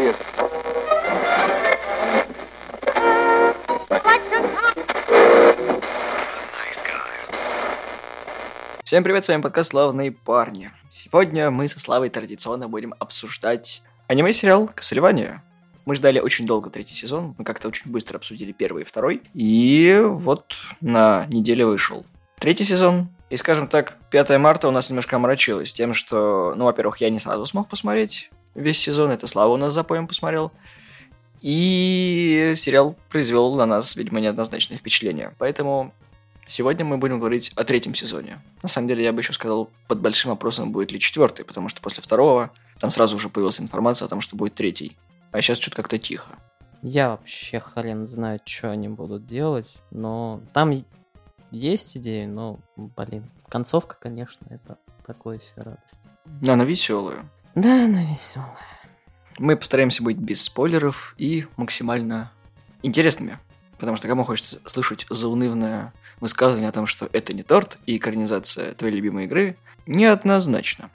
serious. Всем привет, с вами подкаст «Славные парни». Сегодня мы со Славой традиционно будем обсуждать аниме-сериал «Косолевание». Мы ждали очень долго третий сезон, мы как-то очень быстро обсудили первый и второй, и вот на неделе вышел третий сезон. И, скажем так, 5 марта у нас немножко омрачилось тем, что, ну, во-первых, я не сразу смог посмотреть весь сезон, это Слава у нас запоем посмотрел, и сериал произвел на нас, видимо, неоднозначное впечатление. Поэтому Сегодня мы будем говорить о третьем сезоне. На самом деле, я бы еще сказал, под большим вопросом, будет ли четвертый, потому что после второго там сразу уже появилась информация о том, что будет третий. А сейчас что-то как-то тихо. Я вообще хрен знаю, что они будут делать, но там есть идеи, но, блин, концовка, конечно, это такое себе радость. Она веселая. Да, она веселая. Мы постараемся быть без спойлеров и максимально интересными. Потому что кому хочется слышать заунывное высказывание о том, что это не торт и экранизация твоей любимой игры, неоднозначно.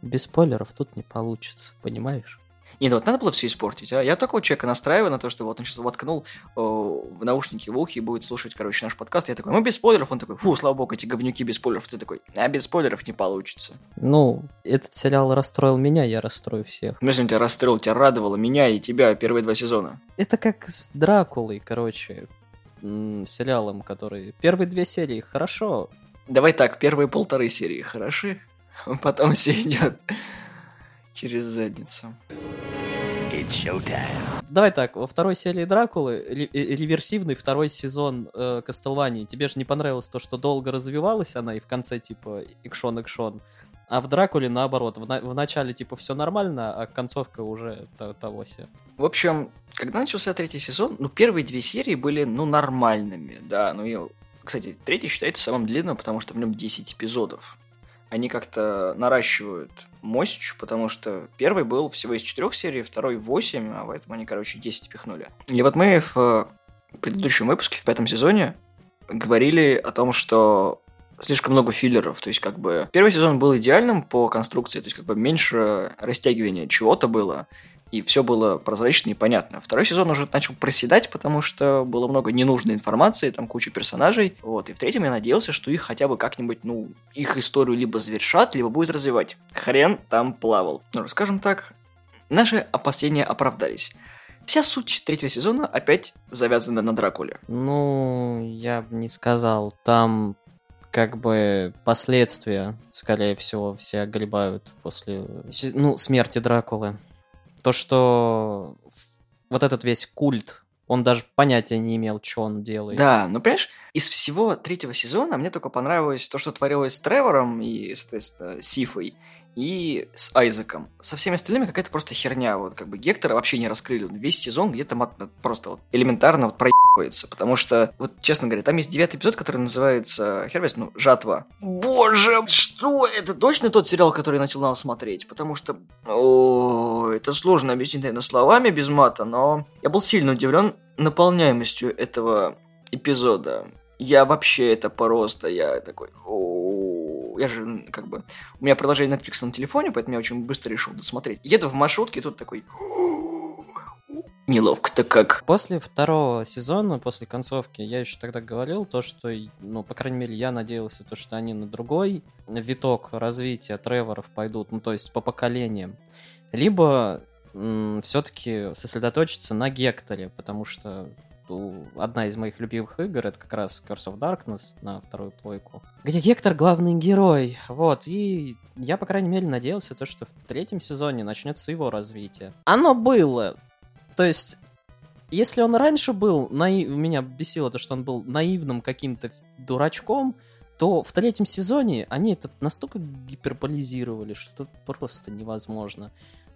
Без спойлеров тут не получится, понимаешь? Не, ну вот надо было все испортить, а? Я такого человека настраиваю на то, что вот он сейчас воткнул о, в наушники в ухе и будет слушать, короче, наш подкаст. Я такой, ну без спойлеров. Он такой, фу, слава богу, эти говнюки без спойлеров. Ты такой, а без спойлеров не получится. Ну, этот сериал расстроил меня, я расстрою всех. Ну, если он тебя расстроил, тебя радовало, меня и тебя первые два сезона. Это как с Дракулой, короче, сериалом, который... Первые две серии хорошо. Давай так, первые полторы серии хороши, потом все идет через задницу. Давай так, во второй серии Дракулы, э, реверсивный второй сезон э, Кастелвании, тебе же не понравилось то, что долго развивалась она и в конце типа экшон-экшон, а в Дракуле наоборот, в, на- в начале типа все нормально, а концовка уже того себе. В общем, когда начался третий сезон, ну первые две серии были, ну, нормальными, да, ну и, кстати, третий считается самым длинным, потому что в нем 10 эпизодов они как-то наращивают мощь, потому что первый был всего из четырех серий, второй 8, а поэтому они, короче, 10 пихнули. И вот мы в э, предыдущем выпуске, в пятом сезоне, говорили о том, что слишком много филлеров, то есть как бы первый сезон был идеальным по конструкции, то есть как бы меньше растягивания чего-то было, и все было прозрачно и понятно. Второй сезон уже начал проседать, потому что было много ненужной информации, там куча персонажей. Вот, и в третьем я надеялся, что их хотя бы как-нибудь, ну, их историю либо завершат, либо будет развивать. Хрен там плавал. Ну, скажем так, наши опасения оправдались. Вся суть третьего сезона опять завязана на Дракуле. Ну, я бы не сказал. Там как бы последствия, скорее всего, все огребают после ну, смерти Дракулы. То, что вот этот весь культ, он даже понятия не имел, что он делает. Да, ну понимаешь, из всего третьего сезона мне только понравилось то, что творилось с Тревором и, соответственно, Сифой и с Айзеком. Со всеми остальными какая-то просто херня. Вот как бы Гектора вообще не раскрыли. Весь сезон где-то просто вот элементарно вот проебывается. Потому что, вот честно говоря, там есть девятый эпизод, который называется, Хервес, ну, «Жатва». Боже, что? Это точно тот сериал, который я начал смотреть? Потому что, о, это сложно объяснить, наверное, словами без мата, но я был сильно удивлен наполняемостью этого эпизода. Я вообще это просто, я такой, о, я же как бы, у меня продолжение Netflix на телефоне, поэтому я очень быстро решил досмотреть. Еду в маршрутке, тут такой, неловко-то как. После второго сезона, после концовки, я еще тогда говорил то, что, ну, по крайней мере, я надеялся, то, что они на другой виток развития Треворов пойдут, ну, то есть по поколениям. Либо все-таки сосредоточиться на Гекторе, потому что одна из моих любимых игр, это как раз Curse of Darkness на вторую плойку, где Гектор главный герой, вот, и я, по крайней мере, надеялся, то, что в третьем сезоне начнется его развитие. Оно было, то есть если он раньше был, наив... меня бесило то, что он был наивным каким-то дурачком, то в третьем сезоне они это настолько гиперболизировали, что просто невозможно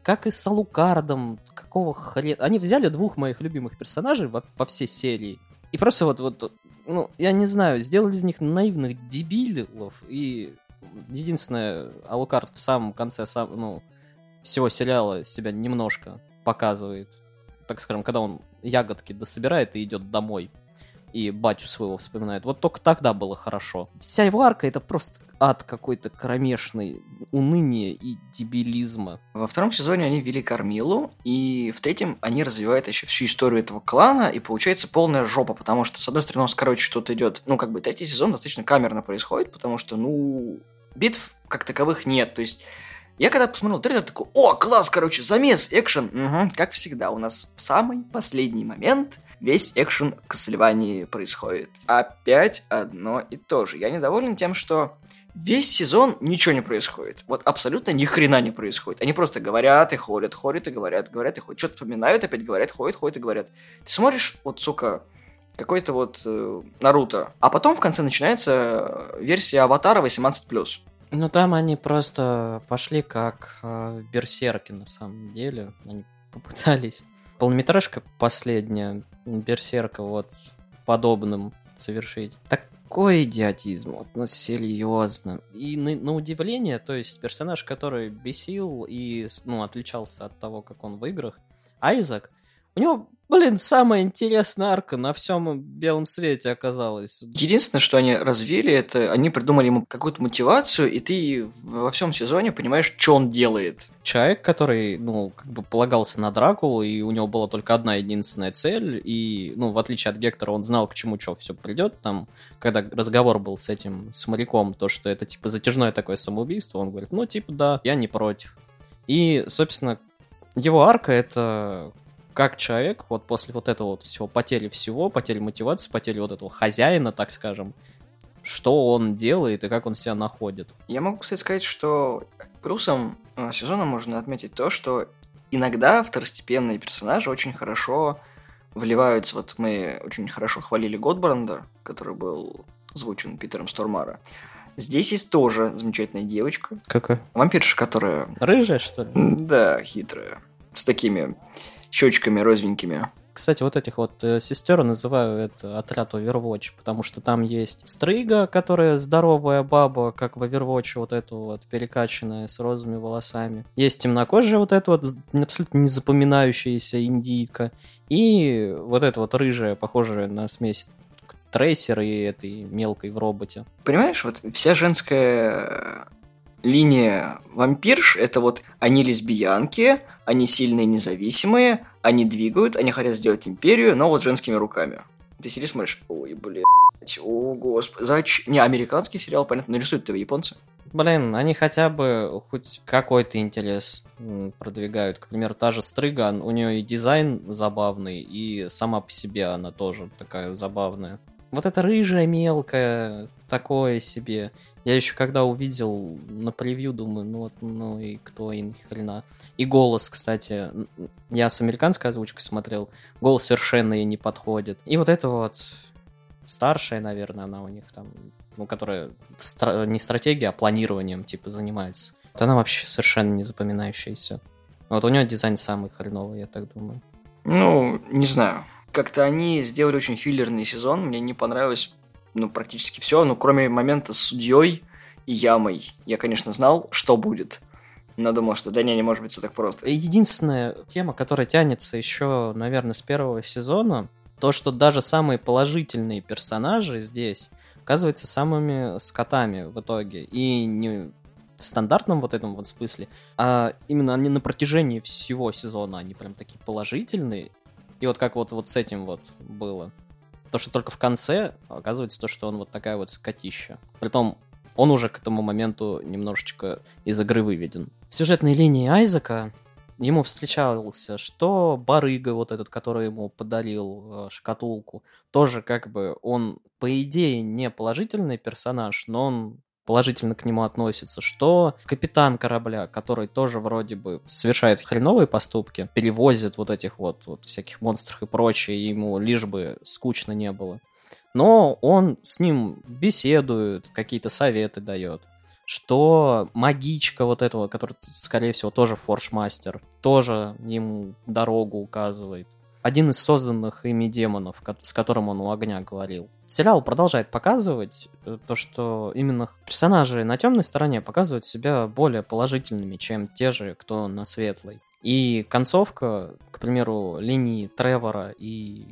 как и с Алукардом, какого хрена... Они взяли двух моих любимых персонажей во, по всей серии, и просто вот, вот, ну, я не знаю, сделали из них наивных дебилов, и единственное, Алукард в самом конце, сам, ну, всего сериала себя немножко показывает, так скажем, когда он ягодки дособирает и идет домой. И батю своего вспоминает. Вот только тогда было хорошо. Вся его арка это просто ад какой-то кромешный, уныние и дебилизма. Во втором сезоне они вели Кормилу, и в третьем они развивают еще всю историю этого клана, и получается полная жопа, потому что, с одной стороны, у нас, короче, что-то идет, ну, как бы, третий сезон достаточно камерно происходит, потому что, ну, битв как таковых нет, то есть я когда посмотрел трейлер, такой, о, класс, короче, замес, экшен. Угу, как всегда, у нас самый последний момент весь экшен Кассельвании происходит. Опять одно и то же. Я недоволен тем, что весь сезон ничего не происходит. Вот абсолютно ни хрена не происходит. Они просто говорят и ходят, ходят и говорят, говорят и ходят. Что-то вспоминают, опять говорят, ходят, ходят и говорят. Ты смотришь, вот, сука, какой-то вот э, Наруто. А потом в конце начинается версия Аватара 18+. Ну там они просто пошли как э, берсерки на самом деле. Они попытались. Полнометражка последняя, берсерка вот подобным совершить. Такой идиотизм, вот, ну серьезно. И на, на удивление, то есть персонаж, который бесил и ну, отличался от того, как он в играх, Айзек, у него Блин, самая интересная арка на всем белом свете оказалась. Единственное, что они развили, это они придумали ему какую-то мотивацию, и ты во всем сезоне понимаешь, что он делает. Человек, который, ну, как бы полагался на Дракулу, и у него была только одна единственная цель, и, ну, в отличие от Гектора, он знал, к чему что все придет. Там, когда разговор был с этим, с моряком, то, что это, типа, затяжное такое самоубийство, он говорит, ну, типа, да, я не против. И, собственно, его арка — это как человек, вот после вот этого вот всего, потери всего, потери мотивации, потери вот этого хозяина, так скажем, что он делает и как он себя находит. Я могу, кстати, сказать, что плюсом э, сезона можно отметить то, что иногда второстепенные персонажи очень хорошо вливаются. Вот мы очень хорошо хвалили Годбранда, который был звучен Питером Стормара. Здесь есть тоже замечательная девочка. Какая? Вампирша, которая... Рыжая, что ли? Да, хитрая. С такими щечками розовенькими. Кстати, вот этих вот э, сестер называю это отряд Overwatch, потому что там есть Стрыга, которая здоровая баба, как в Overwatch, вот эту вот перекачанная с розовыми волосами. Есть темнокожая вот эта вот абсолютно незапоминающаяся индийка. И вот эта вот рыжая, похожая на смесь трейсера и этой мелкой в роботе. Понимаешь, вот вся женская линия вампирш это вот они лесбиянки, они сильные, независимые, они двигают, они хотят сделать империю, но вот женскими руками. Ты сидишь смотришь, ой, блядь, о, господи, зачем? Не, американский сериал, понятно, нарисуют его японцы. Блин, они хотя бы хоть какой-то интерес продвигают. К примеру, та же Стрыга, у нее и дизайн забавный, и сама по себе она тоже такая забавная. Вот эта рыжая мелкая, такое себе. Я еще когда увидел на превью, думаю, ну вот, ну и кто и хрена. И голос, кстати, я с американской озвучкой смотрел, голос совершенно ей не подходит. И вот это вот старшая, наверное, она у них там, ну, которая стра- не стратегия, а планированием, типа, занимается. Вот она вообще совершенно не запоминающаяся. Вот у нее дизайн самый хреновый, я так думаю. Ну, не знаю. Как-то они сделали очень филлерный сезон, мне не понравилось ну, практически все, ну, кроме момента с судьей и ямой. Я, конечно, знал, что будет. Но думал, что да не, не может быть все так просто. Единственная тема, которая тянется еще, наверное, с первого сезона, то, что даже самые положительные персонажи здесь оказываются самыми скотами в итоге. И не в стандартном вот этом вот смысле, а именно они на протяжении всего сезона, они прям такие положительные. И вот как вот, вот с этим вот было. То, что только в конце оказывается то, что он вот такая вот скотища. Притом он уже к этому моменту немножечко из игры выведен. В сюжетной линии Айзека ему встречался, что барыга вот этот, который ему подарил э, шкатулку, тоже как бы он, по идее, не положительный персонаж, но он положительно к нему относится, что капитан корабля, который тоже вроде бы совершает хреновые поступки, перевозит вот этих вот, вот всяких монстров и прочее, ему лишь бы скучно не было. Но он с ним беседует, какие-то советы дает что магичка вот этого, который, скорее всего, тоже форшмастер, тоже ему дорогу указывает один из созданных ими демонов, с которым он у огня говорил. Сериал продолжает показывать э, то, что именно персонажи на темной стороне показывают себя более положительными, чем те же, кто на светлой. И концовка, к примеру, линии Тревора и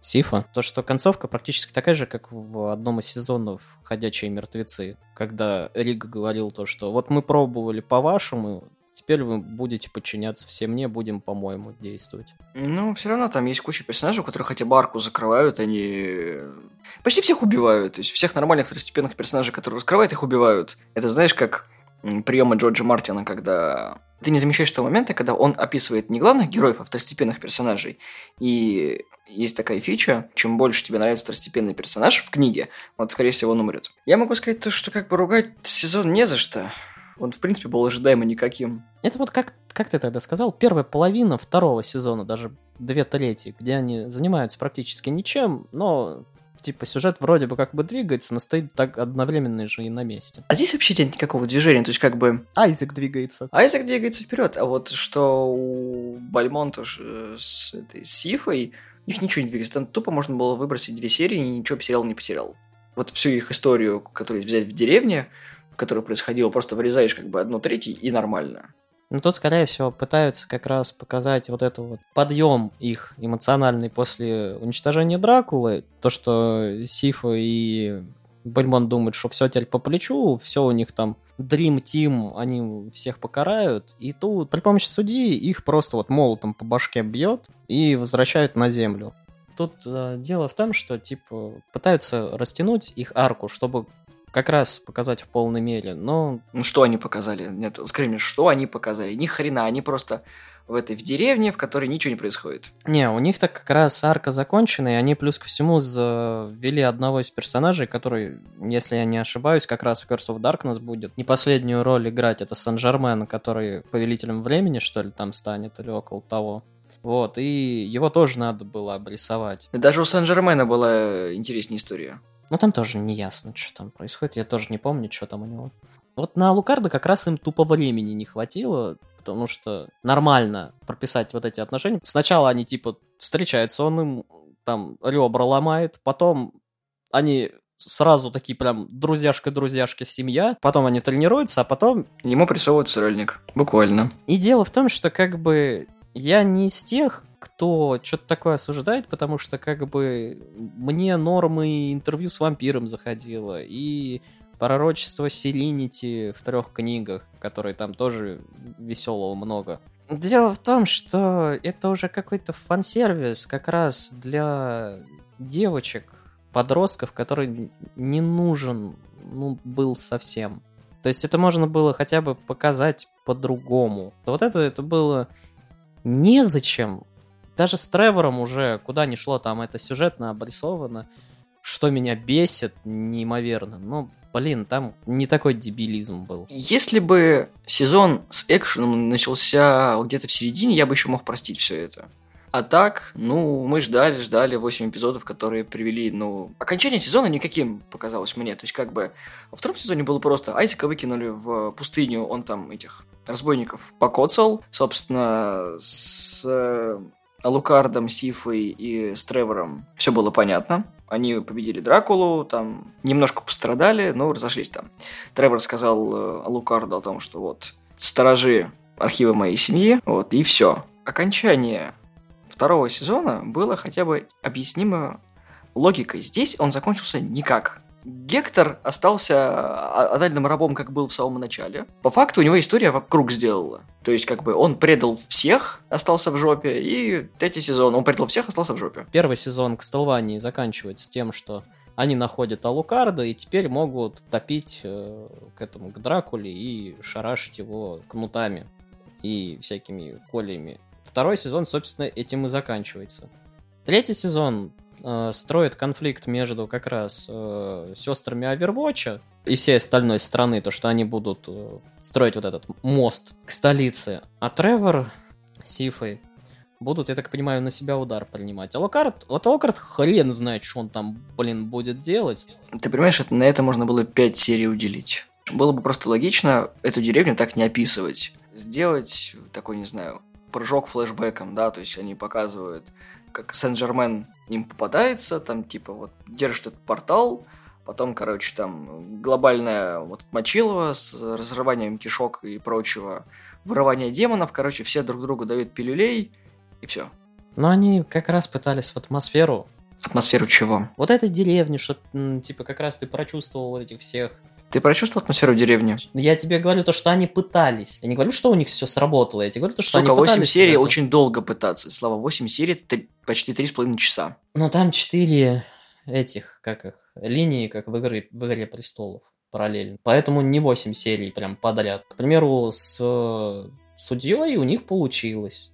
Сифа. То, что концовка практически такая же, как в одном из сезонов «Ходячие мертвецы», когда Рига говорил то, что вот мы пробовали по-вашему, теперь вы будете подчиняться всем мне, будем, по-моему, действовать. Ну, все равно там есть куча персонажей, которые хотя бы арку закрывают, они почти всех убивают. То есть всех нормальных второстепенных персонажей, которые раскрывают, их убивают. Это знаешь, как приемы Джорджа Мартина, когда ты не замечаешь того момента, когда он описывает не главных героев, а второстепенных персонажей. И есть такая фича, чем больше тебе нравится второстепенный персонаж в книге, вот, скорее всего, он умрет. Я могу сказать то, что как бы ругать сезон не за что. Он, в принципе, был ожидаемо никаким. Это вот как, как ты тогда сказал, первая половина второго сезона, даже две трети, где они занимаются практически ничем, но типа сюжет вроде бы как бы двигается, но стоит так одновременно же и на месте. А здесь вообще нет никакого движения, то есть как бы... Айзек двигается. Айзек двигается вперед, а вот что у Бальмонта с этой Сифой, у них ничего не двигается. Там тупо можно было выбросить две серии, и ничего сериал не потерял. Вот всю их историю, которую взять в деревне, которая происходила, просто вырезаешь как бы одну треть и нормально. Ну, тут, скорее всего, пытаются как раз показать вот это вот подъем их эмоциональный после уничтожения Дракулы. То, что Сифа и Бальмон думают, что все теперь по плечу, все у них там Dream Team, они всех покарают. И тут при помощи судьи их просто вот молотом по башке бьет и возвращают на землю. Тут э, дело в том, что типа пытаются растянуть их арку, чтобы как раз показать в полной мере, но... Ну, что они показали? Нет, скажи мне, что они показали? Ни хрена, они просто в этой в деревне, в которой ничего не происходит. Не, у них так как раз арка закончена, и они плюс ко всему завели одного из персонажей, который, если я не ошибаюсь, как раз в Curse of Darkness будет не последнюю роль играть. Это Сан-Жермен, который повелителем времени, что ли, там станет, или около того. Вот, и его тоже надо было обрисовать. Даже у Сан-Жермена была интереснее история. Ну, там тоже не ясно, что там происходит. Я тоже не помню, что там у него. Вот на Лукарда как раз им тупо времени не хватило, потому что нормально прописать вот эти отношения. Сначала они, типа, встречаются, он им там ребра ломает, потом они сразу такие прям друзьяшка-друзьяшки семья, потом они тренируются, а потом... Ему прессовывают сральник, буквально. И дело в том, что как бы я не из тех, кто что-то такое осуждает, потому что как бы мне нормы интервью с вампиром заходило, и пророчество Селинити в трех книгах, которые там тоже веселого много. Дело в том, что это уже какой-то фан-сервис как раз для девочек, подростков, который не нужен ну, был совсем. То есть это можно было хотя бы показать по-другому. Вот это, это было незачем даже с Тревором уже куда ни шло, там это сюжетно обрисовано, что меня бесит неимоверно. Ну, блин, там не такой дебилизм был. Если бы сезон с экшеном начался где-то в середине, я бы еще мог простить все это. А так, ну, мы ждали, ждали 8 эпизодов, которые привели, ну, окончание сезона никаким показалось мне. То есть, как бы, во втором сезоне было просто Айзека выкинули в пустыню, он там этих разбойников покоцал, собственно, с Лукардом, Сифой и с Тревором все было понятно. Они победили Дракулу, там немножко пострадали, но разошлись там. Тревор сказал э, Лукарду о том, что вот, сторожи архивы моей семьи, вот, и все. Окончание второго сезона было хотя бы объяснимо логикой. Здесь он закончился никак. Гектор остался отдельным рабом, как был в самом начале. По факту у него история вокруг сделала. То есть, как бы, он предал всех, остался в жопе, и третий сезон он предал всех, остался в жопе. Первый сезон к Столвании заканчивается тем, что они находят Алукарда и теперь могут топить э, к этому, к Дракуле и шарашить его кнутами и всякими колями. Второй сезон, собственно, этим и заканчивается. Третий сезон э, строит конфликт между как раз э, сестрами Овервотча и всей остальной страны, то, что они будут э, строить вот этот мост к столице. А Тревор с Сифой будут, я так понимаю, на себя удар принимать. А Локард, вот Локард хрен знает, что он там, блин, будет делать. Ты понимаешь, это, на это можно было 5 серий уделить. Было бы просто логично эту деревню так не описывать. Сделать такой, не знаю, прыжок флешбеком, да, то есть они показывают, как Сен-Жермен им попадается, там типа вот держит этот портал, потом, короче, там глобальная вот мочилова с разрыванием кишок и прочего, вырывание демонов, короче, все друг другу дают пилюлей, и все. Но они как раз пытались в атмосферу Атмосферу чего? Вот этой деревни, что, типа, как раз ты прочувствовал вот этих всех ты прочувствовал атмосферу деревни? Я тебе говорю то, что они пытались. Я не говорю, что у них все сработало. Я тебе говорю то, что Сука, они 8 пытались. серий это... очень долго пытаться. Слава, 8 серий это почти 3,5 часа. Ну там 4 этих, как их, линии, как в игре, в игре престолов параллельно. Поэтому не 8 серий прям подряд. К примеру, с судьей у них получилось.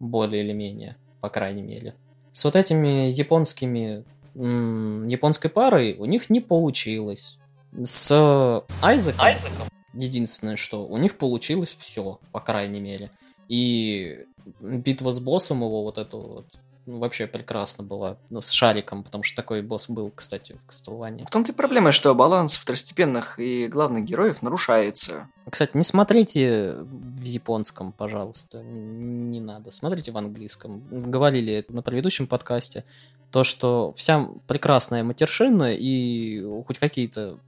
Более или менее, по крайней мере. С вот этими японскими японской парой у них не получилось. С Айзеком, Айзеком единственное, что у них получилось все, по крайней мере. И битва с боссом его вот эту вот вообще прекрасно была ну, с шариком, потому что такой босс был, кстати, в Кастелване. В том-то и проблема, что баланс второстепенных и главных героев нарушается. Кстати, не смотрите в японском, пожалуйста, не, не надо. Смотрите в английском. Говорили на предыдущем подкасте то, что вся прекрасная матершина и хоть какие-то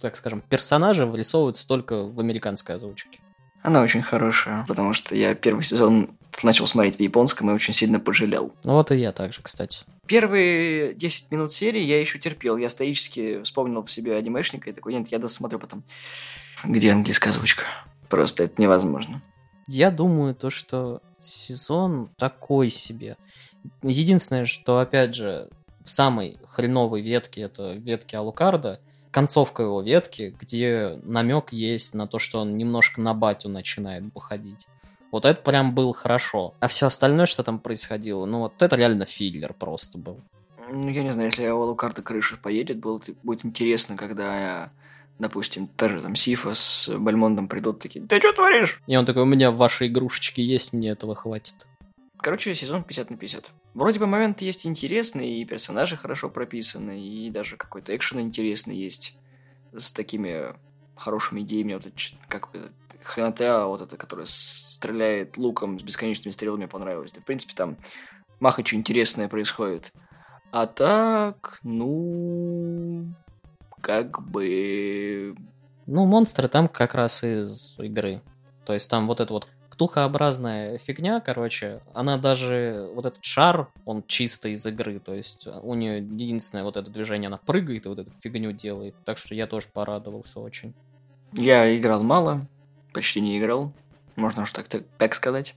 так скажем, персонажи вырисовываются только в американской озвучке. Она очень хорошая, потому что я первый сезон начал смотреть в японском и очень сильно пожалел. Ну вот и я также, кстати. Первые 10 минут серии я еще терпел. Я стоически вспомнил в себе анимешника и такой, нет, я досмотрю потом. Где английская озвучка? Просто это невозможно. Я думаю, то, что сезон такой себе. Единственное, что, опять же, в самой хреновой ветке, это ветки Алукарда, концовка его ветки, где намек есть на то, что он немножко на батю начинает походить. Вот это прям был хорошо. А все остальное, что там происходило, ну вот это реально филлер просто был. Ну, я не знаю, если у Лукарда крыша поедет, будет, будет интересно, когда, допустим, тоже там Сифа с Бальмондом придут такие, ты что творишь? И он такой, у меня ваши игрушечки есть, мне этого хватит. Короче, сезон 50 на 50. Вроде бы моменты есть интересные, и персонажи хорошо прописаны, и даже какой-то экшен интересный есть с такими хорошими идеями. Вот это, как бы хренота, вот это, которая стреляет луком с бесконечными стрелами, понравилось. Да, в принципе, там маха что интересное происходит. А так, ну, как бы... Ну, монстры там как раз из игры. То есть там вот это вот ктулхообразная фигня, короче, она даже, вот этот шар, он чисто из игры, то есть у нее единственное вот это движение, она прыгает и вот эту фигню делает, так что я тоже порадовался очень. Я играл мало, почти не играл, можно уж так, так, так сказать,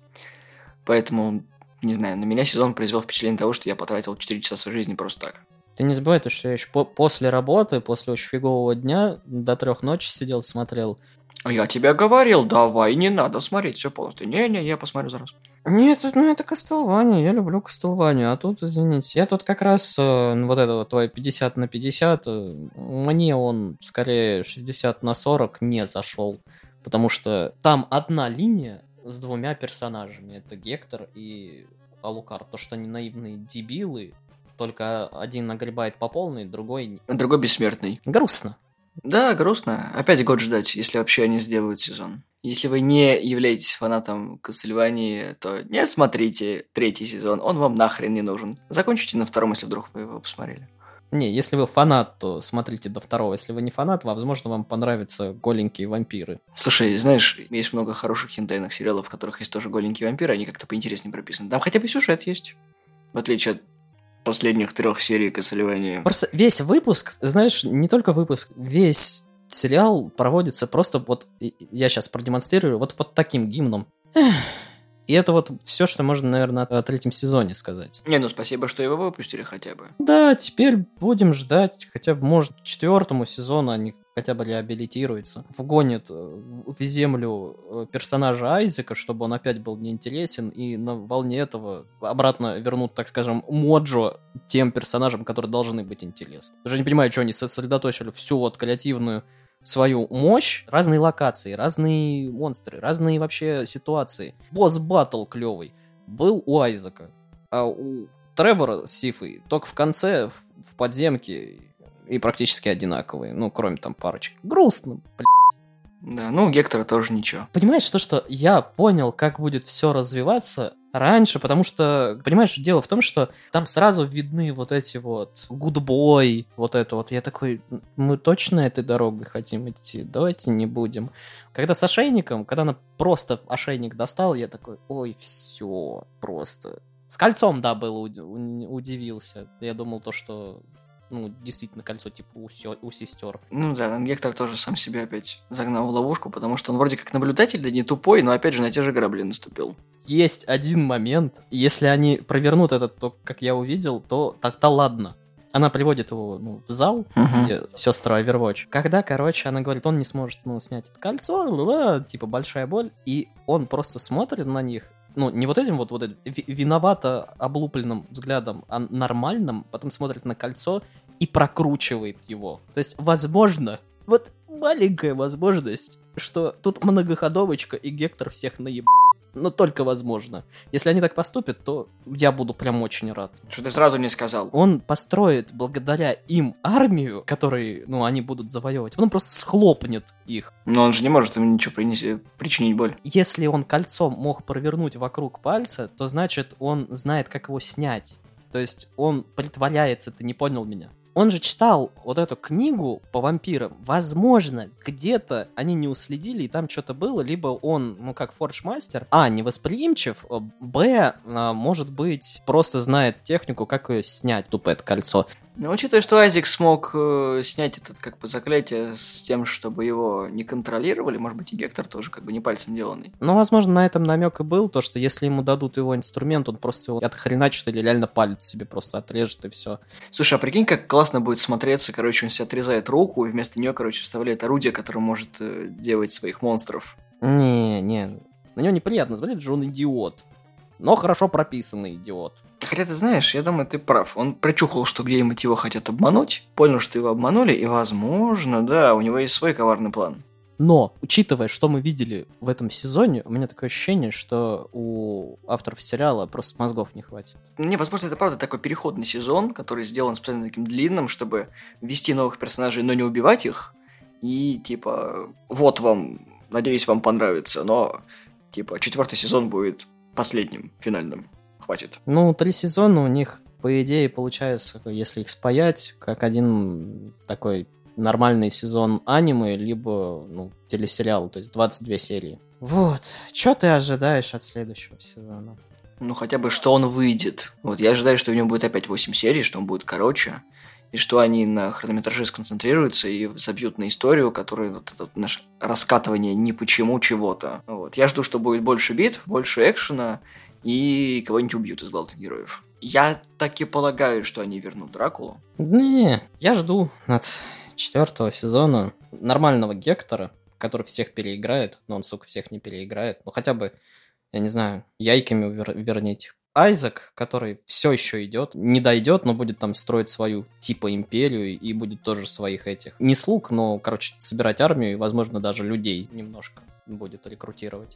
поэтому, не знаю, на меня сезон произвел впечатление того, что я потратил 4 часа своей жизни просто так. Ты не забывай, то, что я еще по после работы, после очень фигового дня, до трех ночи сидел, смотрел а я тебе говорил, давай, не надо смотреть все полностью. Не-не, я посмотрю зараз. Нет, ну это Кастелвания, я люблю Кастелванию, а тут, извините, я тут как раз, э, вот это вот твой 50 на 50, э, мне он скорее 60 на 40 не зашел, потому что там одна линия с двумя персонажами, это Гектор и Алукар, то, что они наивные дебилы, только один нагребает по полной, другой... Другой бессмертный. Грустно. Да, грустно. Опять год ждать, если вообще они сделают сезон. Если вы не являетесь фанатом Кассельвании, то не смотрите третий сезон, он вам нахрен не нужен. Закончите на втором, если вдруг вы его посмотрели. Не, если вы фанат, то смотрите до второго. Если вы не фанат, возможно, вам понравятся голенькие вампиры. Слушай, знаешь, есть много хороших хендайных сериалов, в которых есть тоже голенькие вампиры, они как-то поинтереснее прописаны. Там хотя бы сюжет есть. В отличие от последних трех серий Кассельвания. Просто весь выпуск, знаешь, не только выпуск, весь сериал проводится просто вот, я сейчас продемонстрирую, вот под таким гимном. И это вот все, что можно, наверное, о третьем сезоне сказать. Не, ну спасибо, что его выпустили хотя бы. Да, теперь будем ждать, хотя бы, может, четвертому сезону они хотя бы реабилитируется, вгонит э, в землю э, персонажа Айзека, чтобы он опять был неинтересен, и на волне этого обратно вернут, так скажем, Моджо тем персонажам, которые должны быть интересны. Даже не понимаю, что они сосредоточили всю вот креативную свою мощь, разные локации, разные монстры, разные вообще ситуации. Босс батл клевый был у Айзека, а у Тревора с Сифой только в конце, в, в подземке и практически одинаковые, ну, кроме там парочки. Грустно, блядь. Да, ну, у Гектора тоже ничего. Понимаешь, то, что я понял, как будет все развиваться раньше, потому что, понимаешь, дело в том, что там сразу видны вот эти вот гудбой, вот это вот. Я такой, мы точно этой дорогой хотим идти? Давайте не будем. Когда с ошейником, когда она просто ошейник достала, я такой, ой, все, просто С кольцом, да, был удивился. Я думал то, что ну, действительно, кольцо типа у, сё, у сестер. Ну да, Гектор тоже сам себя опять загнал в ловушку, потому что он вроде как наблюдатель, да не тупой, но опять же на те же грабли наступил. Есть один момент, если они провернут этот, то, как я увидел, то так-то ладно. Она приводит его ну, в зал, uh-huh. где сестра Overwatch. Когда, короче, она говорит, он не сможет ну, снять это кольцо, ла-ла, типа большая боль, и он просто смотрит на них, ну, не вот этим вот, вот этим виновато облупленным взглядом, а нормальным, потом смотрит на кольцо и прокручивает его. То есть, возможно, вот маленькая возможность, что тут многоходовочка и Гектор всех наеб... Но только возможно. Если они так поступят, то я буду прям очень рад. Что ты сразу не сказал? Он построит благодаря им армию, которой, ну, они будут завоевывать. Он просто схлопнет их. Но он же не может им ничего принести, причинить боль. Если он кольцом мог провернуть вокруг пальца, то значит он знает, как его снять. То есть он притворяется, ты не понял меня. Он же читал вот эту книгу по вампирам. Возможно, где-то они не уследили, и там что-то было, либо он, ну, как форджмастер, а, невосприимчив, э, б, а, может быть, просто знает технику, как ее снять, тупо это кольцо. Ну, учитывая, что Айзек смог э, снять этот как бы заклятие с тем, чтобы его не контролировали, может быть, и Гектор тоже как бы не пальцем деланный. Ну, возможно, на этом намек и был, то, что если ему дадут его инструмент, он просто его отхреначит или реально палец себе просто отрежет и все. Слушай, а прикинь, как классно будет смотреться, короче, он себе отрезает руку и вместо нее, короче, вставляет орудие, которое может э, делать своих монстров. Не, не, на него неприятно смотреть, что он идиот. Но хорошо прописанный идиот. Хотя ты знаешь, я думаю, ты прав. Он прочухал, что где-нибудь его хотят обмануть, понял, что его обманули, и, возможно, да, у него есть свой коварный план. Но, учитывая, что мы видели в этом сезоне, у меня такое ощущение, что у авторов сериала просто мозгов не хватит. Не, возможно, это правда такой переходный сезон, который сделан специально таким длинным, чтобы ввести новых персонажей, но не убивать их. И, типа, вот вам, надеюсь, вам понравится, но, типа, четвертый сезон будет последним, финальным хватит. Ну, три сезона у них, по идее, получается, если их спаять, как один такой нормальный сезон аниме, либо ну, телесериал, то есть 22 серии. Вот. Что ты ожидаешь от следующего сезона? Ну, хотя бы, что он выйдет. Вот, я ожидаю, что у него будет опять 8 серий, что он будет короче, и что они на хронометраже сконцентрируются и забьют на историю, которая вот это вот наше раскатывание ни почему чего-то. Вот. Я жду, что будет больше битв, больше экшена, и кого-нибудь убьют из главных героев. Я так и полагаю, что они вернут Дракулу. Не, я жду от четвертого сезона нормального Гектора, который всех переиграет, но он, сука, всех не переиграет. Ну, хотя бы, я не знаю, яйками вер- верните. Айзек, который все еще идет, не дойдет, но будет там строить свою типа империю и будет тоже своих этих, не слуг, но, короче, собирать армию и, возможно, даже людей немножко будет рекрутировать.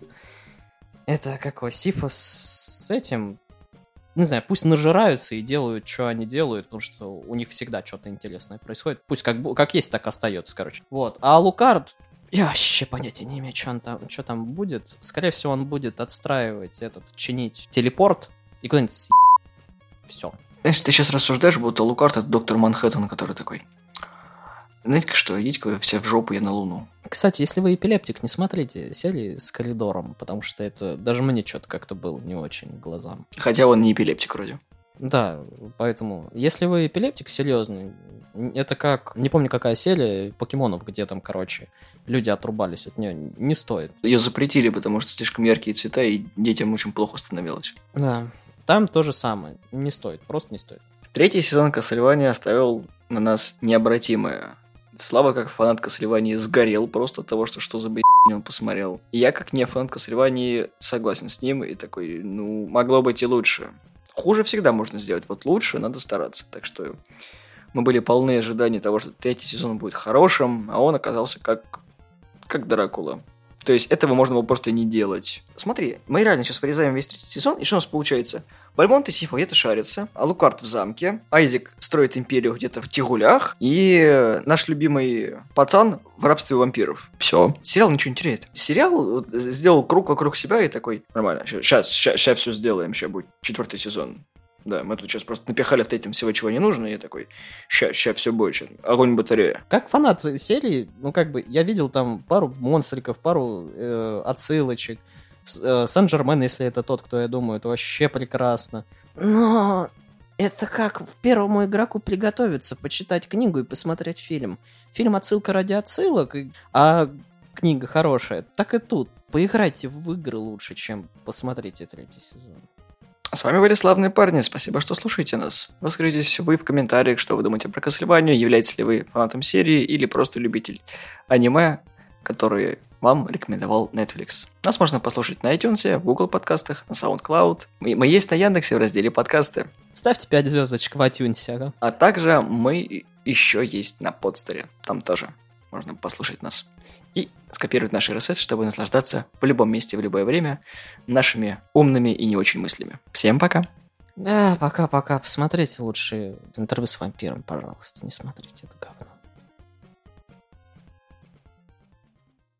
Это какой? Сифа с этим? Не знаю, пусть нажираются и делают, что они делают, потому что у них всегда что-то интересное происходит. Пусть как, как есть, так остается, короче. Вот. А Лукард, я вообще понятия не имею, что, он там, что там будет. Скорее всего, он будет отстраивать этот, чинить телепорт и куда-нибудь Все. Знаешь, ты сейчас рассуждаешь, будто Лукард это доктор Манхэттен, который такой. Знаете-ка что, идите-ка вы все в жопу, я на Луну. Кстати, если вы эпилептик, не смотрите серии с коридором, потому что это даже мне что-то как-то было не очень глазам. Хотя он не эпилептик вроде. Да, поэтому, если вы эпилептик серьезный, это как, не помню какая серия покемонов, где там, короче, люди отрубались от нее, не стоит. Ее запретили, потому что слишком яркие цвета, и детям очень плохо становилось. Да, там то же самое, не стоит, просто не стоит. Третий сезон Кассельвания оставил на нас необратимое Слава, как фанат Кассельвании, сгорел просто от того, что что за б***ь он посмотрел. И я, как не фанат Кассельвании, согласен с ним и такой, ну, могло быть и лучше. Хуже всегда можно сделать, вот лучше надо стараться. Так что мы были полны ожиданий того, что третий сезон будет хорошим, а он оказался как, как Дракула. То есть этого можно было просто не делать. Смотри, мы реально сейчас вырезаем весь третий сезон, и что у нас получается? Бальмонт и Сифа где-то шарятся, а Лукард в замке, Айзек строит империю где-то в Тигулях, и наш любимый пацан в рабстве вампиров. Все. Сериал ничего не теряет. Сериал сделал круг вокруг себя и такой, нормально, сейчас, сейчас, сейчас все сделаем, сейчас будет четвертый сезон. Да, мы тут сейчас просто напихали в третьем всего, чего не нужно, и я такой, ща, ща все ща, огонь батарея. Как фанат серии, ну как бы, я видел там пару монстриков, пару э, отсылочек, Э, Сен-Жермен, если это тот, кто я думаю, это вообще прекрасно. Но это как в первому игроку приготовиться, почитать книгу и посмотреть фильм. Фильм отсылка ради отсылок, а книга хорошая. Так и тут. Поиграйте в игры лучше, чем посмотрите третий сезон. С вами были славные парни, спасибо, что слушаете нас. Выскажитесь вы в комментариях, что вы думаете про Castlevania, являетесь ли вы фанатом серии или просто любитель аниме, которые вам рекомендовал Netflix. Нас можно послушать на iTunes, в Google подкастах, на SoundCloud. Мы, мы есть на Яндексе в разделе подкасты. Ставьте 5 звездочек в iTunes, ага. А также мы еще есть на подстере. Там тоже можно послушать нас. И скопировать наш RSS, чтобы наслаждаться в любом месте, в любое время нашими умными и не очень мыслями. Всем пока! Да, пока-пока. Посмотрите лучше интервью с вампиром, пожалуйста. Не смотрите это говно.